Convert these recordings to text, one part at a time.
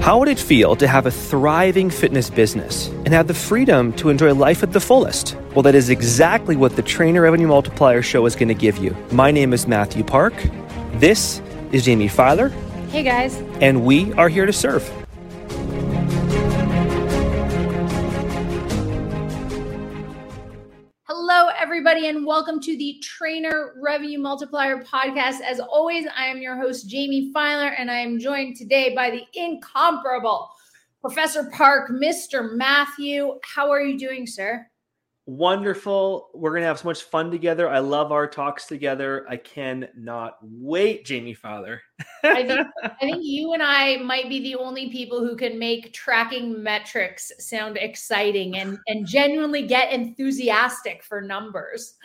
How would it feel to have a thriving fitness business and have the freedom to enjoy life at the fullest? Well, that is exactly what the Trainer Revenue Multiplier Show is going to give you. My name is Matthew Park. This is Jamie Filer. Hey, guys. And we are here to serve. Everybody, and welcome to the Trainer Revenue Multiplier podcast. As always, I am your host, Jamie Filer, and I am joined today by the incomparable Professor Park, Mr. Matthew. How are you doing, sir? Wonderful. We're going to have so much fun together. I love our talks together. I cannot wait, Jamie Father. I, think, I think you and I might be the only people who can make tracking metrics sound exciting and, and genuinely get enthusiastic for numbers.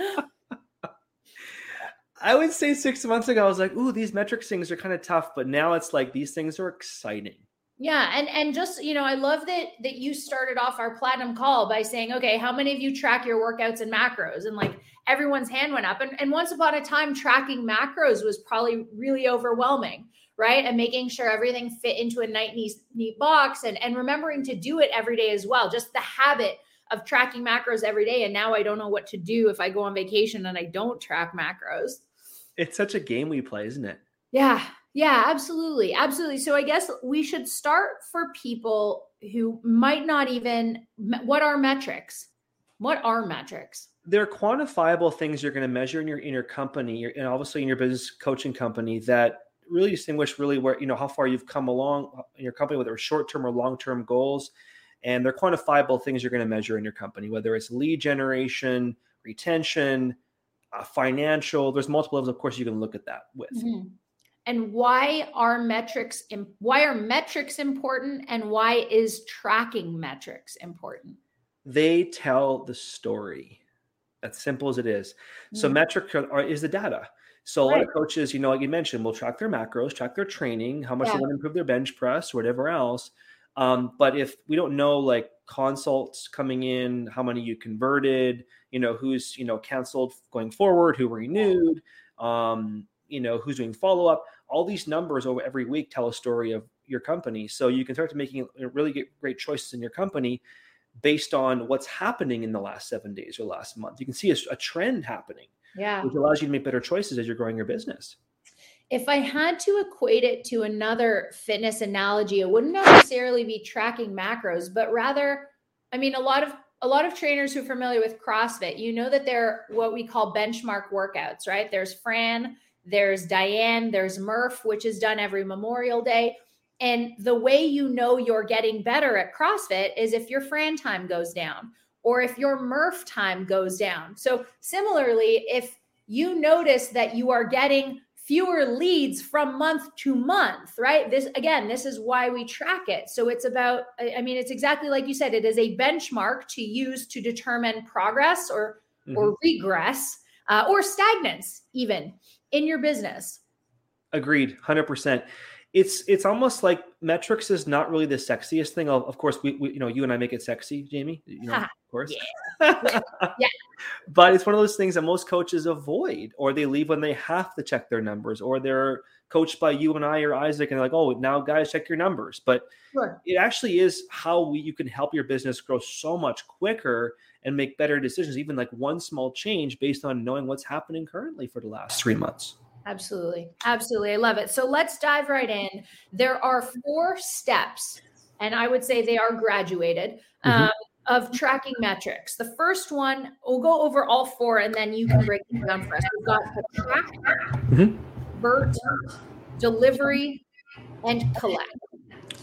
I would say six months ago, I was like, ooh, these metrics things are kind of tough. But now it's like these things are exciting. Yeah, and and just you know, I love that that you started off our platinum call by saying, okay, how many of you track your workouts and macros? And like everyone's hand went up. And and once upon a time, tracking macros was probably really overwhelming, right? And making sure everything fit into a nice neat, neat box and and remembering to do it every day as well. Just the habit of tracking macros every day. And now I don't know what to do if I go on vacation and I don't track macros. It's such a game we play, isn't it? Yeah, yeah, absolutely. Absolutely. So I guess we should start for people who might not even what are metrics? What are metrics? They're quantifiable things you're going to measure in your in your company and obviously in your business coaching company that really distinguish really where you know how far you've come along in your company whether it's short-term or long-term goals and they're quantifiable things you're going to measure in your company whether it's lead generation retention uh, financial there's multiple levels of course you can look at that with mm-hmm and why are metrics why are metrics important and why is tracking metrics important they tell the story as simple as it is mm-hmm. so metric are, is the data so a right. lot of coaches you know like you mentioned will track their macros track their training how much yeah. they want to improve their bench press whatever else um, but if we don't know like consults coming in how many you converted you know who's you know canceled going forward who renewed um, you know who's doing follow up all these numbers over every week tell a story of your company. So you can start to making really great choices in your company based on what's happening in the last seven days or last month. You can see a, a trend happening yeah. which allows you to make better choices as you're growing your business. If I had to equate it to another fitness analogy, it wouldn't necessarily be tracking macros, but rather, I mean, a lot of a lot of trainers who are familiar with CrossFit, you know that they're what we call benchmark workouts, right? There's Fran, there's Diane, there's Murph, which is done every Memorial Day. And the way you know you're getting better at CrossFit is if your Fran time goes down or if your Murph time goes down. So, similarly, if you notice that you are getting fewer leads from month to month, right? This, again, this is why we track it. So, it's about, I mean, it's exactly like you said, it is a benchmark to use to determine progress or, mm-hmm. or regress uh, or stagnance, even in your business. Agreed, hundred percent. It's it's almost like metrics is not really the sexiest thing. Of course, we, we you know you and I make it sexy, Jamie. You know, of course. Yeah. yeah. But it's one of those things that most coaches avoid, or they leave when they have to check their numbers, or they're coached by you and I or Isaac, and like, oh, now guys, check your numbers. But sure. it actually is how we, you can help your business grow so much quicker and make better decisions, even like one small change based on knowing what's happening currently for the last three months. Absolutely. Absolutely. I love it. So let's dive right in. There are four steps, and I would say they are graduated. Mm-hmm. Um, of tracking metrics. The first one, we'll go over all four and then you can break them down for us. We've got track, mm-hmm. BERT, delivery, and collect.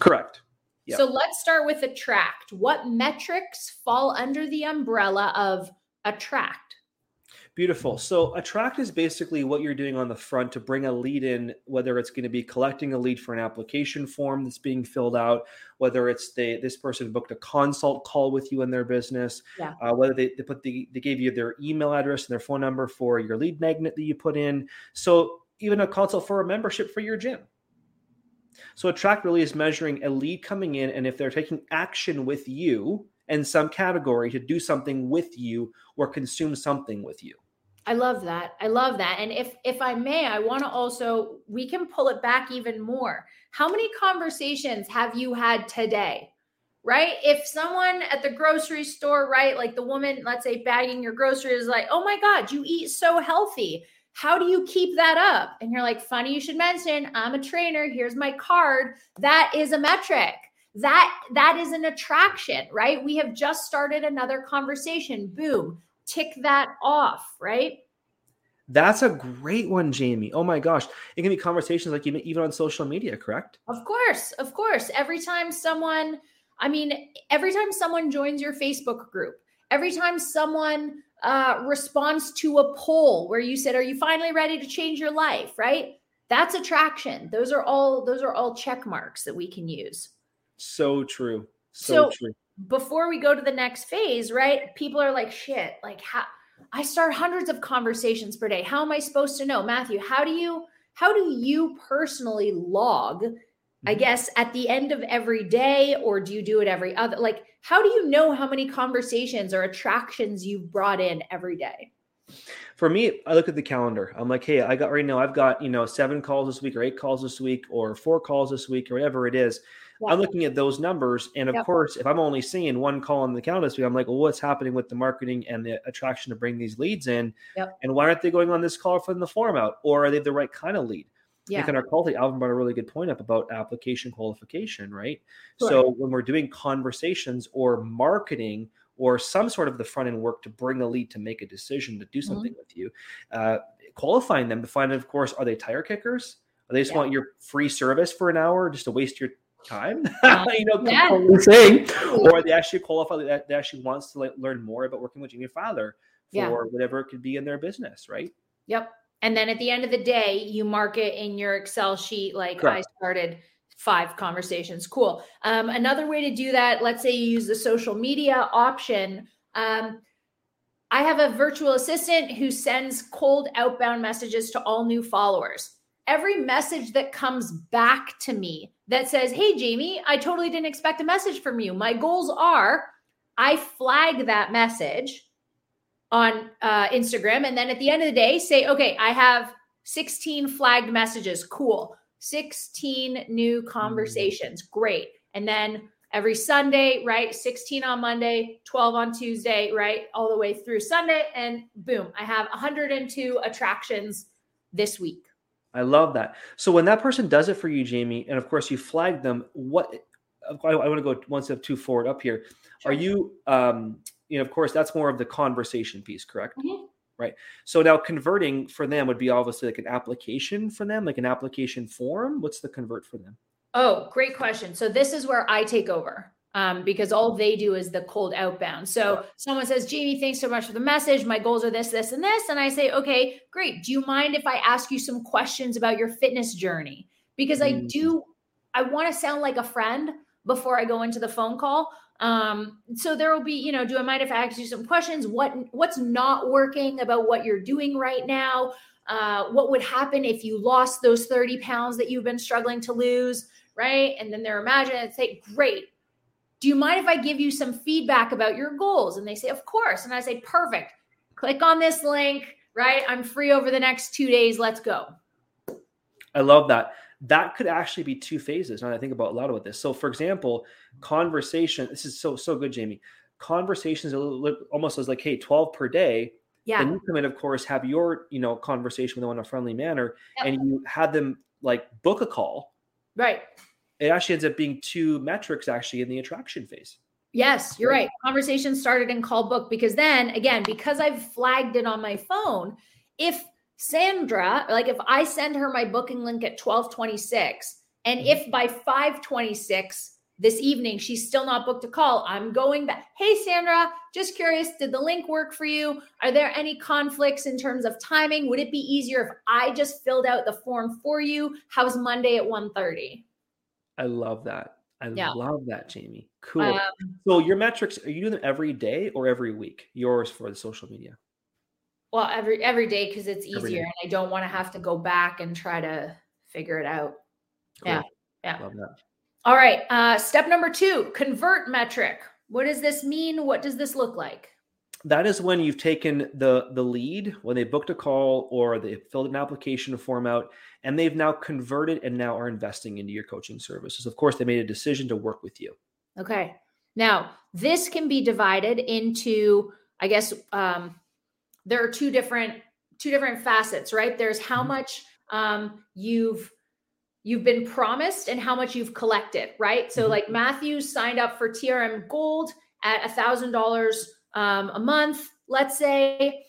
Correct. Yep. So let's start with attract. What metrics fall under the umbrella of attract? Beautiful. So attract is basically what you're doing on the front to bring a lead in, whether it's going to be collecting a lead for an application form that's being filled out, whether it's they this person booked a consult call with you in their business, yeah. uh, whether they, they put the they gave you their email address and their phone number for your lead magnet that you put in. So even a consult for a membership for your gym. So attract really is measuring a lead coming in, and if they're taking action with you in some category to do something with you or consume something with you. I love that. I love that. And if if I may, I want to also we can pull it back even more. How many conversations have you had today? Right? If someone at the grocery store, right, like the woman, let's say bagging your groceries like, "Oh my god, you eat so healthy." How do you keep that up? And you're like, "Funny you should mention, I'm a trainer. Here's my card." That is a metric that that is an attraction right we have just started another conversation boom tick that off, right? That's a great one, Jamie. Oh my gosh. It can be conversations like even, even on social media, correct? Of course. Of course. Every time someone, I mean, every time someone joins your Facebook group, every time someone uh, responds to a poll where you said, Are you finally ready to change your life? Right? That's attraction. Those are all those are all check marks that we can use. So true. So, so true before we go to the next phase, right? People are like, shit, like how I start hundreds of conversations per day. How am I supposed to know? Matthew, how do you how do you personally log? I mm-hmm. guess at the end of every day, or do you do it every other? Like, how do you know how many conversations or attractions you've brought in every day? For me, I look at the calendar. I'm like, hey, I got right now, I've got, you know, seven calls this week or eight calls this week or four calls this week or whatever it is. I'm looking at those numbers. And of yep. course, if I'm only seeing one call on the calendar this week, I'm like, well, what's happening with the marketing and the attraction to bring these leads in? Yep. And why aren't they going on this call from the form out? Or are they the right kind of lead? Yeah. Like in our call, Alvin brought a really good point up about application qualification, right? Sure. So when we're doing conversations or marketing or some sort of the front end work to bring a lead to make a decision to do mm-hmm. something mm-hmm. with you, uh, qualifying them to find, of course, are they tire kickers? Or they just yeah. want your free service for an hour just to waste your time, you know, yeah. saying, or they actually qualify that they actually wants to like, learn more about working with Jamie Father for yeah. whatever it could be in their business, right? Yep. And then at the end of the day, you mark it in your Excel sheet like Correct. I started five conversations. Cool. Um, another way to do that, let's say you use the social media option. Um, I have a virtual assistant who sends cold outbound messages to all new followers. Every message that comes back to me that says, Hey, Jamie, I totally didn't expect a message from you. My goals are I flag that message on uh, Instagram. And then at the end of the day, say, Okay, I have 16 flagged messages. Cool. 16 new conversations. Great. And then every Sunday, right? 16 on Monday, 12 on Tuesday, right? All the way through Sunday. And boom, I have 102 attractions this week. I love that. So when that person does it for you, Jamie, and of course you flag them, what I, I want to go one step too forward up here. Sure. Are you, um, you know, of course, that's more of the conversation piece, correct? Mm-hmm. Right. So now converting for them would be obviously like an application for them, like an application form. What's the convert for them? Oh, great question. So this is where I take over um, because all they do is the cold outbound. So someone says, Jamie, thanks so much for the message. My goals are this, this, and this. And I say, okay, great. Do you mind if I ask you some questions about your fitness journey? Because I mm. do, I want to sound like a friend before I go into the phone call. Um, so there will be, you know, do I mind if I ask you some questions? What what's not working about what you're doing right now? Uh, what would happen if you lost those 30 pounds that you've been struggling to lose? Right. And then they're imagining and say, great, do you mind if I give you some feedback about your goals? And they say, Of course. And I say, Perfect. Click on this link, right? I'm free over the next two days. Let's go. I love that. That could actually be two phases. Now I think about a lot about this. So, for example, conversation. This is so so good, Jamie. Conversations almost as like, hey, 12 per day. Yeah. Then you come in, of course, have your you know conversation with them in a friendly manner, yep. and you had them like book a call. Right it actually ends up being two metrics actually in the attraction phase. Yes, you're right. Conversation started in call book because then again, because I've flagged it on my phone, if Sandra, like if I send her my booking link at 1226, and mm-hmm. if by 526 this evening she's still not booked a call, I'm going back. Hey Sandra, just curious, did the link work for you? Are there any conflicts in terms of timing? Would it be easier if I just filled out the form for you? How's Monday at 1:30? I love that. I yeah. love that, Jamie. Cool. Um, so your metrics, are you doing them every day or every week? Yours for the social media? Well, every every day because it's easier and I don't want to have to go back and try to figure it out. Cool. Yeah. Yeah. All right. Uh, step number two, convert metric. What does this mean? What does this look like? that is when you've taken the the lead when they booked a call or they filled an application form out and they've now converted and now are investing into your coaching services of course they made a decision to work with you okay now this can be divided into i guess um, there are two different two different facets right there's how mm-hmm. much um, you've you've been promised and how much you've collected right so mm-hmm. like matthew signed up for trm gold at a thousand dollars um, a month, let's say,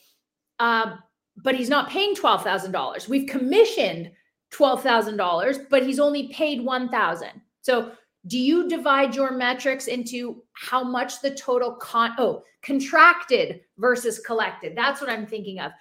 um, but he's not paying twelve thousand dollars. We've commissioned twelve thousand dollars, but he's only paid one thousand. So, do you divide your metrics into how much the total con oh contracted versus collected? That's what I'm thinking of.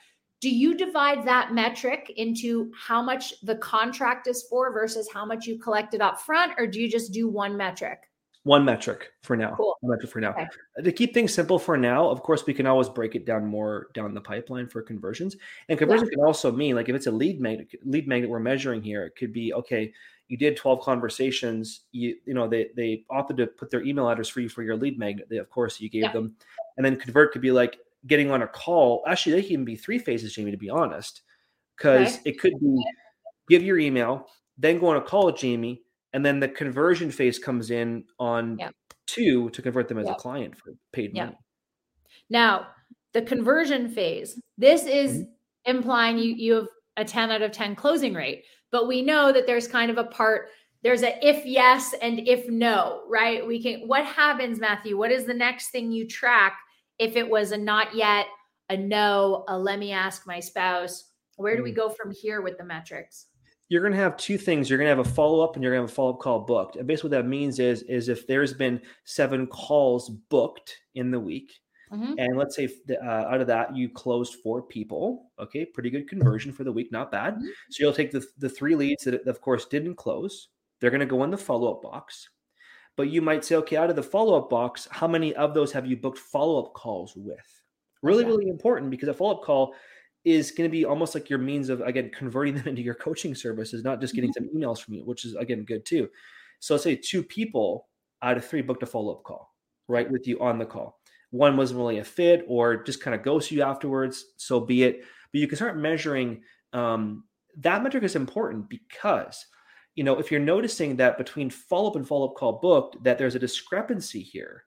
Do you divide that metric into how much the contract is for versus how much you collected up front, or do you just do one metric? one metric for now. Cool. One metric for now. Okay. To keep things simple for now, of course, we can always break it down more down the pipeline for conversions. And conversions yeah. can also mean like if it's a lead magnet, lead magnet we're measuring here, it could be okay. You did 12 conversations. You you know they they opted to put their email address for you for your lead magnet. They, of course, you gave yeah. them, and then convert could be like getting on a call. Actually, they can be three phases, Jamie. To be honest, because okay. it could be give your email, then go on a call with Jamie and then the conversion phase comes in on yeah. two to convert them as yeah. a client for paid money. Now, the conversion phase, this is mm-hmm. implying you you have a 10 out of 10 closing rate, but we know that there's kind of a part there's a if yes and if no, right? We can what happens, Matthew? What is the next thing you track if it was a not yet, a no, a let me ask my spouse? Where do we mm. go from here with the metrics? you're going to have two things. You're going to have a follow up and you're going to have a follow up call booked. And basically, what that means is, is if there's been seven calls booked in the week, mm-hmm. and let's say uh, out of that you closed four people, okay, pretty good conversion for the week, not bad. Mm-hmm. So you'll take the, the three leads that, of course, didn't close. They're going to go in the follow up box. But you might say, okay, out of the follow up box, how many of those have you booked follow up calls with? Really, really important because a follow up call is going to be almost like your means of again converting them into your coaching services, not just getting mm-hmm. some emails from you, which is again good too. So let's say two people out of three booked a follow-up call, right, with you on the call. One wasn't really a fit or just kind of ghosts you afterwards, so be it. But you can start measuring um, that metric is important because you know if you're noticing that between follow-up and follow-up call booked that there's a discrepancy here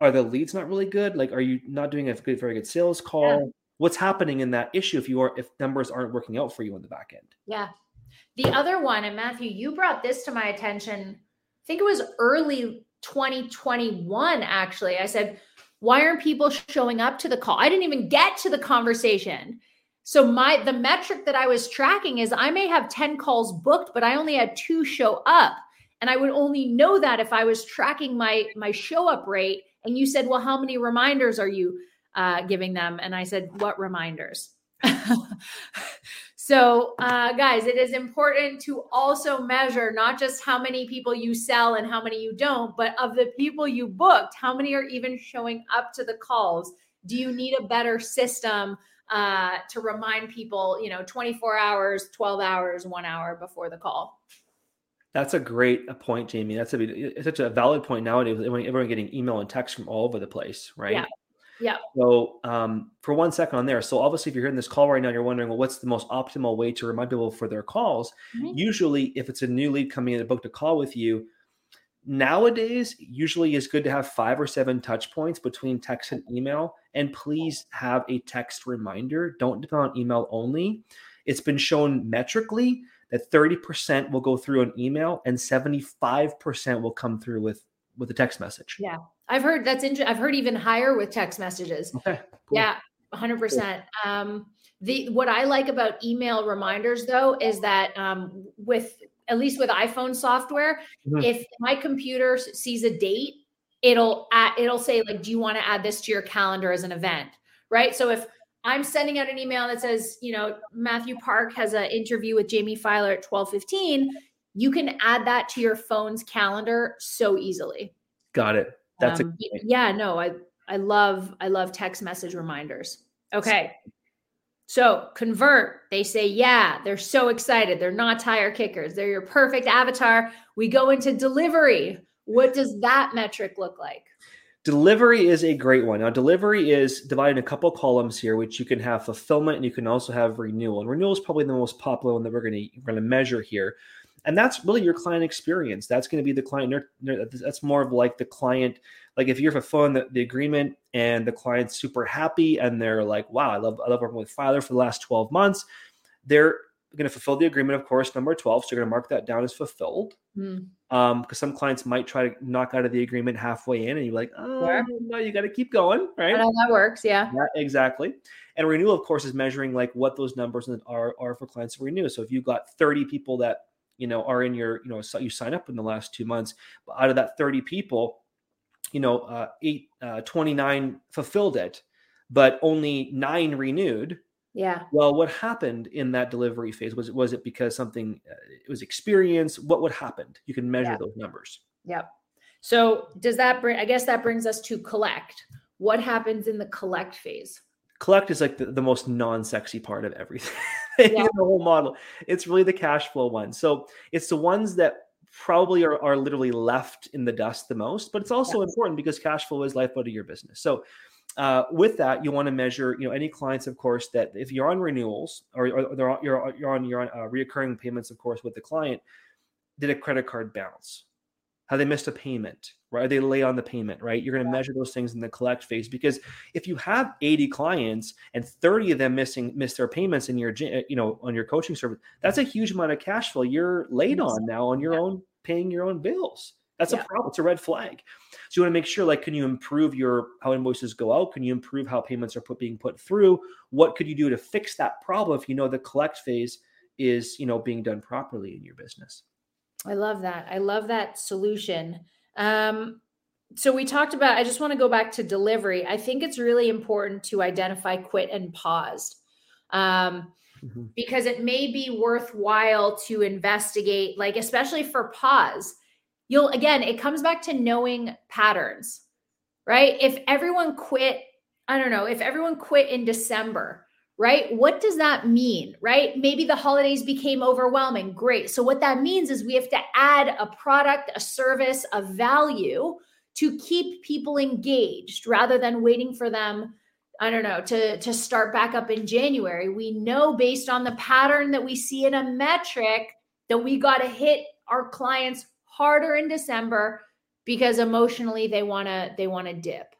are the leads not really good? Like are you not doing a good very good sales call? What's happening in that issue if you are if numbers aren't working out for you on the back end? Yeah. The other one and matthew you brought this to my attention i think it was early 2021 actually. I said why aren't people showing up to the call i didn't even get to the conversation so my the metric that i was tracking is i may have 10 calls booked but i only had two show up and i would only know that if i was tracking my my show up rate and you said well how many reminders are you uh, giving them. And I said, What reminders? so, uh, guys, it is important to also measure not just how many people you sell and how many you don't, but of the people you booked, how many are even showing up to the calls? Do you need a better system uh, to remind people, you know, 24 hours, 12 hours, one hour before the call? That's a great point, Jamie. That's a, such a valid point nowadays. With everyone getting email and text from all over the place, right? Yeah. Yeah. So um, for one second on there, so obviously if you're hearing this call right now, you're wondering, well, what's the most optimal way to remind people for their calls? Mm-hmm. Usually, if it's a new lead coming in to book a call with you, nowadays usually is good to have five or seven touch points between text and email. And please have a text reminder. Don't depend on email only. It's been shown metrically that 30% will go through an email and 75% will come through with with a text message. Yeah. I've heard that's interesting. I've heard even higher with text messages. Okay. Cool. Yeah, 100%. Cool. Um, the what I like about email reminders though is that um, with at least with iPhone software, mm-hmm. if my computer sees a date, it'll add, it'll say like, "Do you want to add this to your calendar as an event?" Right. So if I'm sending out an email that says, you know, Matthew Park has an interview with Jamie Filer at 12:15, you can add that to your phone's calendar so easily. Got it. That's um, a- yeah, no, I I love I love text message reminders. Okay. So convert, they say, yeah, they're so excited. They're not tire kickers. They're your perfect avatar. We go into delivery. What does that metric look like? Delivery is a great one. Now, delivery is divided in a couple columns here, which you can have fulfillment and you can also have renewal. And renewal is probably the most popular one that we're going to we're going to measure here, and that's really your client experience. That's going to be the client. That's more of like the client. Like if you're fulfilling the, the agreement and the client's super happy and they're like, "Wow, I love I love working with Filer for the last 12 months," they're going to fulfill the agreement, of course, number 12. So you're going to mark that down as fulfilled. Mm. Um, because some clients might try to knock out of the agreement halfway in, and you're like, oh sure. no, you got to keep going, right? that works, yeah. yeah. exactly. And renewal, of course, is measuring like what those numbers are are for clients to renew. So if you've got 30 people that you know are in your, you know, so you sign up in the last two months, but out of that 30 people, you know, uh, eight, uh, 29 fulfilled it, but only nine renewed yeah. Well, what happened in that delivery phase was it was it because something uh, it was experience? What what happened? You can measure yeah. those numbers. Yep. So does that bring? I guess that brings us to collect. What happens in the collect phase? Collect is like the, the most non-sexy part of everything. Yeah. the whole model. It's really the cash flow one. So it's the ones that probably are, are literally left in the dust the most, but it's also yeah. important because cash flow is lifeblood of your business. So uh, with that, you want to measure, you know, any clients, of course, that if you're on renewals or, or you're, you're on your uh, reoccurring payments, of course, with the client, did a credit card bounce? Have they missed a payment? Right? They lay on the payment? Right? You're going to measure those things in the collect phase because if you have 80 clients and 30 of them missing miss their payments in your, uh, you know, on your coaching service, that's a huge amount of cash flow you're late on now on your own paying your own bills. That's yeah. a problem. It's a red flag. So you want to make sure, like, can you improve your how invoices go out? Can you improve how payments are put being put through? What could you do to fix that problem if you know the collect phase is, you know, being done properly in your business? I love that. I love that solution. Um, so we talked about. I just want to go back to delivery. I think it's really important to identify quit and paused. Um, mm-hmm. because it may be worthwhile to investigate, like especially for pause you'll again, it comes back to knowing patterns, right? If everyone quit, I don't know, if everyone quit in December, right? What does that mean, right? Maybe the holidays became overwhelming. Great. So, what that means is we have to add a product, a service, a value to keep people engaged rather than waiting for them i don't know to to start back up in january we know based on the pattern that we see in a metric that we got to hit our clients harder in December because emotionally they want to they want to dip.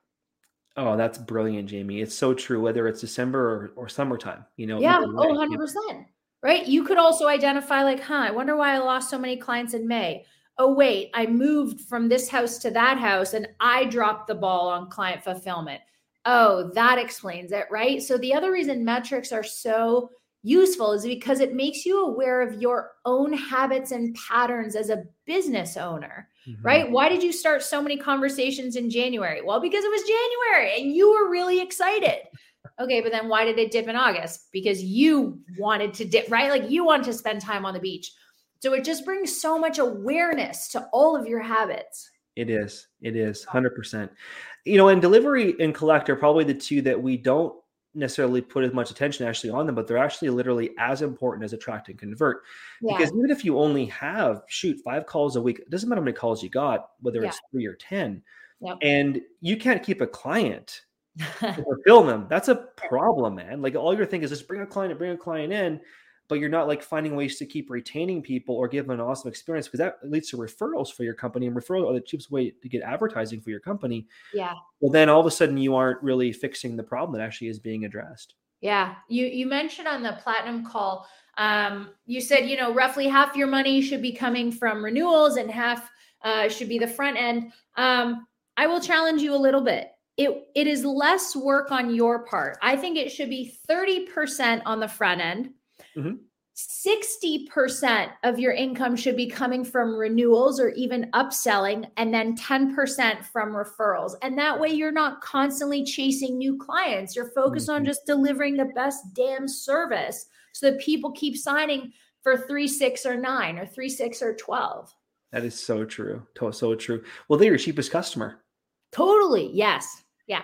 Oh, that's brilliant, Jamie. It's so true whether it's December or, or summertime, you know. Yeah, oh 100%. Right? You could also identify like, "Huh, I wonder why I lost so many clients in May." Oh, wait, I moved from this house to that house and I dropped the ball on client fulfillment. Oh, that explains it, right? So the other reason metrics are so useful is because it makes you aware of your own habits and patterns as a business owner, mm-hmm. right? Why did you start so many conversations in January? Well, because it was January and you were really excited. Okay, but then why did it dip in August? Because you wanted to dip, right? Like you wanted to spend time on the beach. So it just brings so much awareness to all of your habits. It is. It is 100%. You know, and delivery and collect are probably the two that we don't necessarily put as much attention actually on them, but they're actually literally as important as attract and convert. Yeah. Because even if you only have shoot five calls a week, it doesn't matter how many calls you got, whether yeah. it's three or ten, yep. and you can't keep a client or film them. That's a problem, man. Like all you're thinking is just bring a client, bring a client in, but you're not like finding ways to keep retaining people or give them an awesome experience because that leads to referrals for your company and referral are the cheapest way to get advertising for your company. Yeah. Well, then all of a sudden you aren't really fixing the problem that actually is being addressed. Yeah. You you mentioned on the platinum call, um, you said, you know, roughly half your money should be coming from renewals and half uh, should be the front end. Um, I will challenge you a little bit. It it is less work on your part. I think it should be 30% on the front end Mm-hmm. 60% of your income should be coming from renewals or even upselling, and then 10% from referrals. And that way, you're not constantly chasing new clients. You're focused mm-hmm. on just delivering the best damn service so that people keep signing for three, six, or nine, or three, six, or 12. That is so true. So true. Well, they're your cheapest customer. Totally. Yes. Yeah.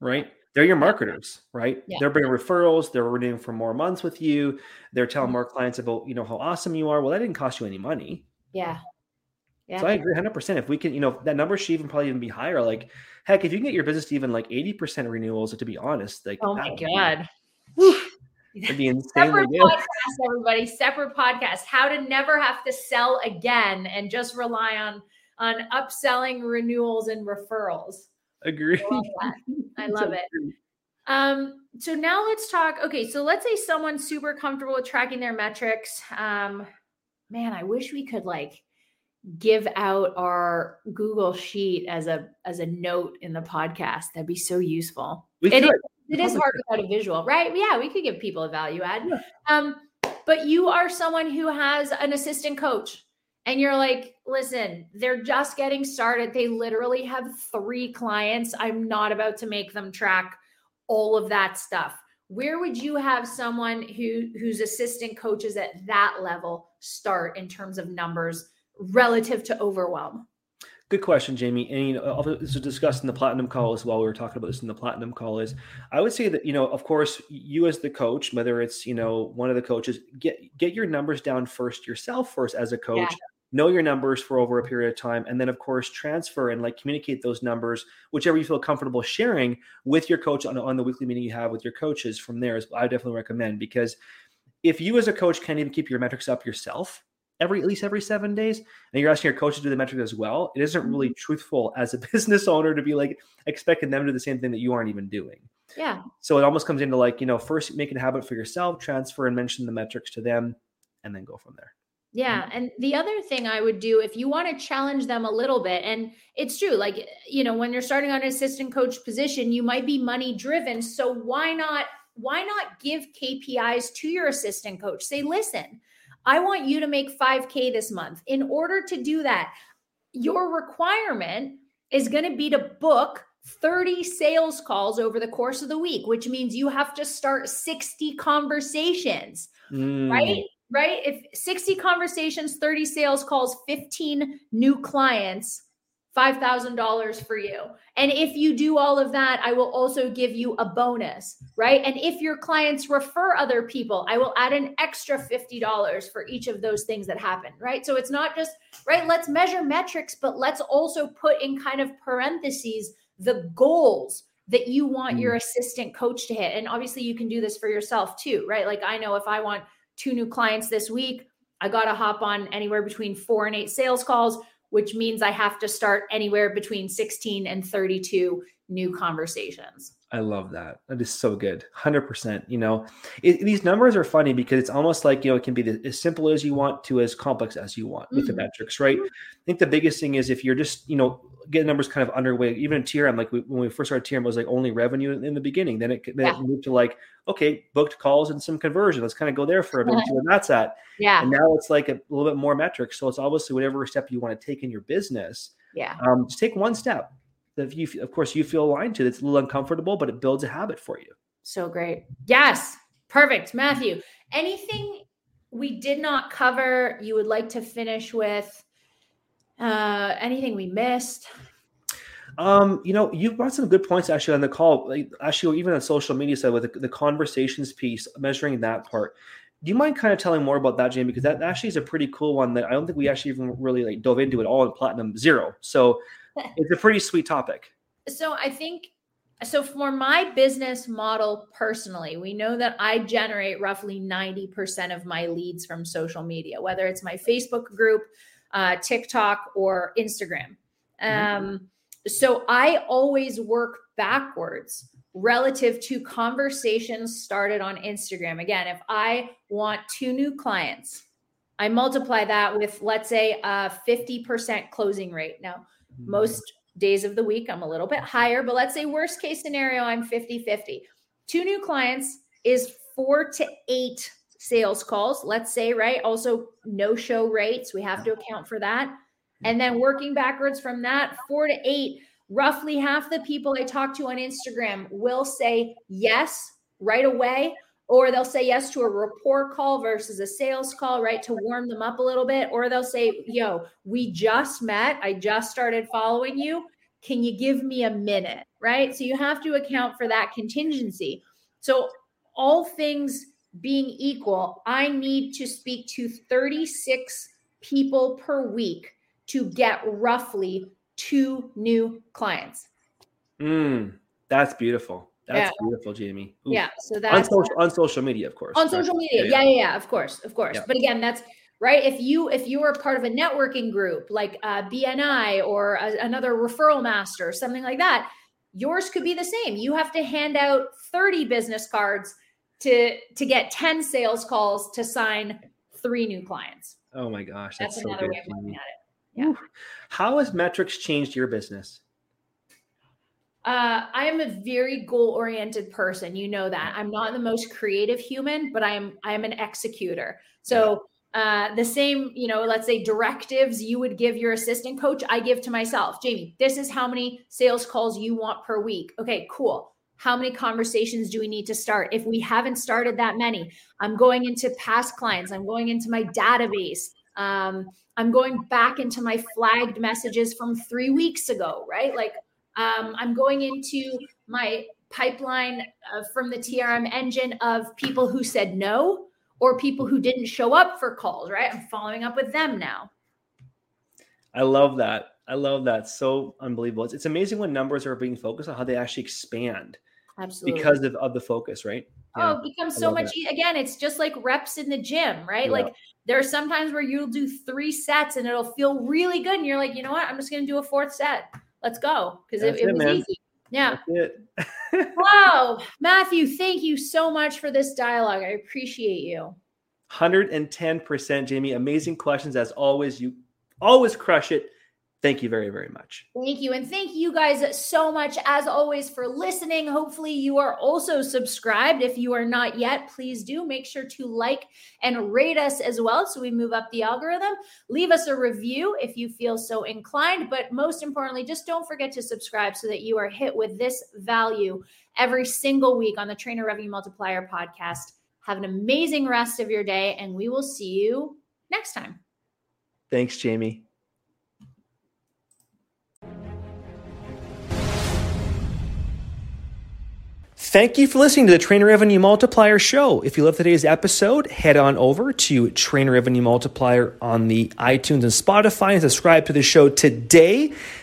Right they're your marketers, right? Yeah. They're bringing referrals. They're renewing for more months with you. They're telling mm-hmm. more clients about, you know, how awesome you are. Well, that didn't cost you any money. Yeah. Yeah. So I agree 100%. If we can, you know, that number should even probably even be higher. Like, heck, if you can get your business to even like 80% renewals, to be honest, like, oh my God. It'd be insane. Separate podcast, everybody. Separate podcast. How to never have to sell again and just rely on on upselling, renewals, and referrals. Agree. I love, I love it. Um, so now let's talk. Okay, so let's say someone's super comfortable with tracking their metrics. Um, man, I wish we could like give out our Google sheet as a as a note in the podcast. That'd be so useful. We it, could. it is hard without a visual, right? Yeah, we could give people a value add. Yeah. Um, but you are someone who has an assistant coach and you're like, listen, they're just getting started. They literally have three clients. I'm not about to make them track all of that stuff. Where would you have someone who whose assistant coaches at that level start in terms of numbers relative to overwhelm? Good question, Jamie. And you know, this was discussed in the platinum call as well. We were talking about this in the platinum call. Is I would say that you know, of course, you as the coach, whether it's you know one of the coaches, get get your numbers down first yourself first as a coach. Yeah know your numbers for over a period of time and then of course transfer and like communicate those numbers whichever you feel comfortable sharing with your coach on, on the weekly meeting you have with your coaches from there is i definitely recommend because if you as a coach can't even keep your metrics up yourself every at least every seven days and you're asking your coach to do the metrics as well it isn't really mm-hmm. truthful as a business owner to be like expecting them to do the same thing that you aren't even doing. Yeah. So it almost comes into like you know first make it a habit for yourself transfer and mention the metrics to them and then go from there yeah. And the other thing I would do if you want to challenge them a little bit, and it's true, like, you know, when you're starting on an assistant coach position, you might be money driven. So why not? Why not give KPIs to your assistant coach? Say, listen, I want you to make 5K this month. In order to do that, your requirement is going to be to book 30 sales calls over the course of the week, which means you have to start 60 conversations, mm. right? Right? If 60 conversations, 30 sales calls, 15 new clients, $5,000 for you. And if you do all of that, I will also give you a bonus, right? And if your clients refer other people, I will add an extra $50 for each of those things that happen, right? So it's not just, right? Let's measure metrics, but let's also put in kind of parentheses the goals that you want your mm. assistant coach to hit. And obviously, you can do this for yourself too, right? Like I know if I want two new clients this week. I got to hop on anywhere between four and eight sales calls, which means I have to start anywhere between 16 and 32 new conversations. I love that. That is so good. 100%. You know, it, these numbers are funny because it's almost like, you know, it can be the, as simple as you want to as complex as you want with mm-hmm. the metrics, right? I think the biggest thing is if you're just, you know, getting numbers kind of underway, even in TRM, like we, when we first started TRM, it was like only revenue in the beginning. Then it, then yeah. it moved to like, okay, booked calls and some conversion. Let's kind of go there for a bit and see where that's at. Yeah. And now it's like a little bit more metrics. So it's obviously whatever step you want to take in your business. Yeah. Um, just take one step that you, of course, you feel aligned to. That's a little uncomfortable, but it builds a habit for you. So great. Yes. Perfect. Matthew, anything we did not cover you would like to finish with? Uh, anything we missed? Um, you know, you brought some good points actually on the call. Like actually, even on social media side with the, the conversations piece, measuring that part. Do you mind kind of telling more about that, Jamie? Because that actually is a pretty cool one that I don't think we actually even really like dove into it all in Platinum Zero. So it's a pretty sweet topic. So I think so for my business model personally, we know that I generate roughly 90% of my leads from social media, whether it's my Facebook group, uh, TikTok, or Instagram. Mm-hmm. Um, so I always work backwards relative to conversations started on Instagram. Again, if I want two new clients, I multiply that with, let's say, a 50% closing rate. Now, Mm-hmm. most days of the week, I'm a little bit higher, but let's say worst case scenario, I'm 50 50. Two new clients is four to eight sales calls, let's say, right? Also, no show rates. We have to uh-huh. account for that. And then working backwards from that, four to eight, roughly half the people I talk to on Instagram will say yes right away or they'll say yes to a rapport call versus a sales call, right? To warm them up a little bit. Or they'll say, yo, we just met. I just started following you. Can you give me a minute? Right. So you have to account for that contingency. So, all things being equal, I need to speak to 36 people per week to get roughly two new clients. Mm, that's beautiful. That's yeah. beautiful, Jamie. Ooh. Yeah. So that's on social, on social media, of course. On social media. Yeah, yeah, yeah, yeah of course. Of course. But again, that's right. If you if you are part of a networking group like uh, BNI or a, another referral master, or something like that, yours could be the same. You have to hand out 30 business cards to to get 10 sales calls to sign three new clients. Oh my gosh, that's, that's another way of looking at it. Yeah. How has metrics changed your business? Uh, I am a very goal oriented person. You know that I'm not the most creative human, but I am I am an executor. So uh, the same, you know, let's say directives you would give your assistant coach, I give to myself. Jamie, this is how many sales calls you want per week. Okay, cool. How many conversations do we need to start? If we haven't started that many, I'm going into past clients. I'm going into my database. Um, I'm going back into my flagged messages from three weeks ago, right? Like um, I'm going into my pipeline uh, from the TRM engine of people who said no or people who didn't show up for calls, right? I'm following up with them now. I love that. I love that. So unbelievable. It's, it's amazing when numbers are being focused on how they actually expand. Absolutely. Because of, of the focus, right? Yeah, oh, it becomes so much. E- again, it's just like reps in the gym, right? Yeah. Like there are sometimes where you'll do three sets and it'll feel really good. And you're like, you know what? I'm just going to do a fourth set let's go because it, it, was man. easy. Yeah. wow. Matthew, thank you so much for this dialogue. I appreciate you. 110%, Jamie. Amazing questions as always. You always crush it. Thank you very, very much. Thank you. And thank you guys so much, as always, for listening. Hopefully, you are also subscribed. If you are not yet, please do make sure to like and rate us as well so we move up the algorithm. Leave us a review if you feel so inclined. But most importantly, just don't forget to subscribe so that you are hit with this value every single week on the Trainer Revenue Multiplier podcast. Have an amazing rest of your day, and we will see you next time. Thanks, Jamie. Thank you for listening to the Trainer Revenue Multiplier Show. If you love today's episode, head on over to Trainer Revenue Multiplier on the iTunes and Spotify and subscribe to the show today.